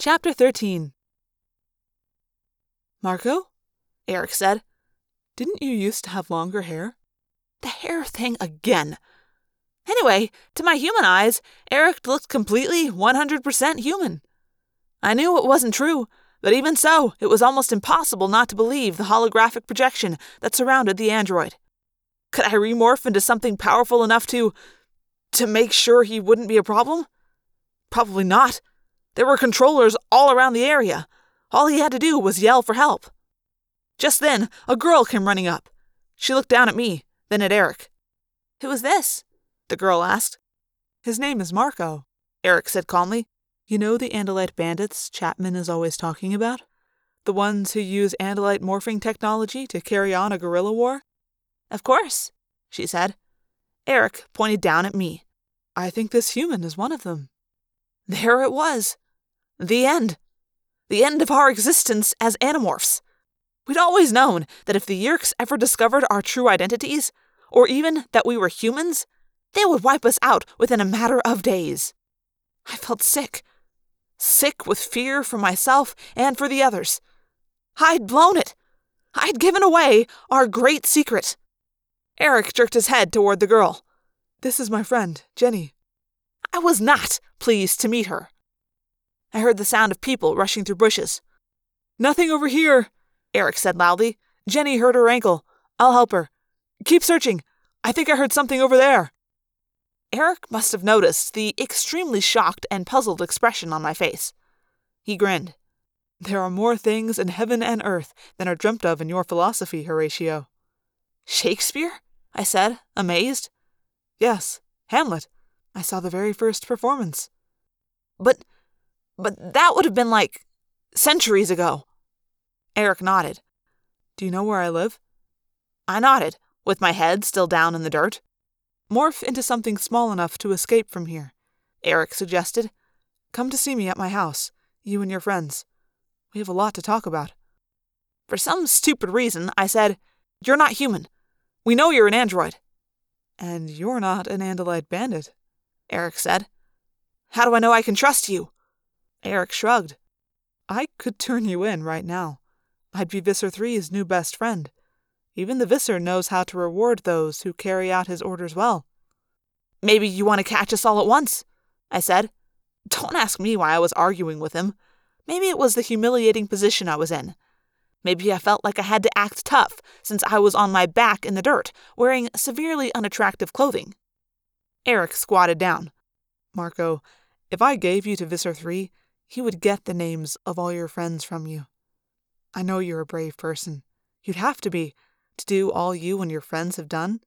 Chapter 13 Marco? Erek said. Didn't you used to have longer hair? The hair thing again. Anyway, to my human eyes, Erek looked completely 100% human. I knew it wasn't true, but even so, it was almost impossible not to believe the holographic projection that surrounded the android. Could I remorph into something powerful enough to. to make sure he wouldn't be a problem? Probably not. There were controllers all around the area. All he had to do was yell for help. Just then, a girl came running up. She looked down at me, then at Erek. Who is this? the girl asked. His name is Marco, Erek said calmly. You know the Andalite bandits Chapman is always talking about? The ones who use Andalite morphing technology to carry on a guerrilla war? Of course, she said. Eric pointed down at me. I think this human is one of them. There it was. The end. The end of our existence as animorphs. We'd always known that if the Yeerks ever discovered our true identities, or even that we were humans, they would wipe us out within a matter of days. I felt sick. Sick with fear for myself and for the others. I'd blown it. I'd given away our great secret. Erek jerked his head toward the girl. This is my friend, Jenny. I was not pleased to meet her. I heard the sound of people rushing through bushes. Nothing over here, Erek said loudly. Jenny hurt her ankle. I'll help her. Keep searching. I think I heard something over there. Erek must have noticed the extremely shocked and puzzled expression on my face. He grinned. There are more things in heaven and earth than are dreamt of in your philosophy, Horatio. Shakespeare? I said, amazed. Yes, Hamlet. I saw the very first performance. But but that would have been like centuries ago. Erek nodded. Do you know where I live? I nodded, with my head still down in the dirt. Morph into something small enough to escape from here, Erek suggested. Come to see me at my house, you and your friends. We have a lot to talk about. For some stupid reason, I said, You're not human. We know you're an android. And you're not an Andalite bandit, Erek said. How do I know I can trust you? Erek shrugged. I could turn you in right now. I'd be Visser III's new best friend. Even the Visser knows how to reward those who carry out his orders well. Maybe you want to catch us all at once, I said. Don't ask me why I was arguing with him. Maybe it was the humiliating position I was in. Maybe I felt like I had to act tough since I was on my back in the dirt, wearing severely unattractive clothing. Erek squatted down. Marco, if I gave you to Visser III, he would get the names of all your friends from you. I know you're a brave person. You'd have to be, to do all you and your friends have done.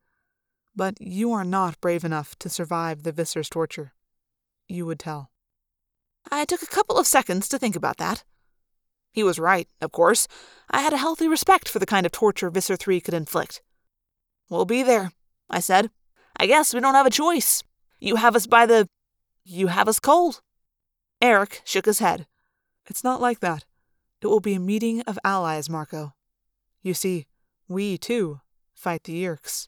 But you are not brave enough to survive the Visser's torture. You would tell. I took a couple of seconds to think about that. He was right, of course. I had a healthy respect for the kind of torture Visser 3 could inflict. We'll be there, I said. I guess we don't have a choice. You have us by the. You have us cold. Erek shook his head. It's not like that. It will be a meeting of allies, Marco. You see, we, too, fight the Yeerks.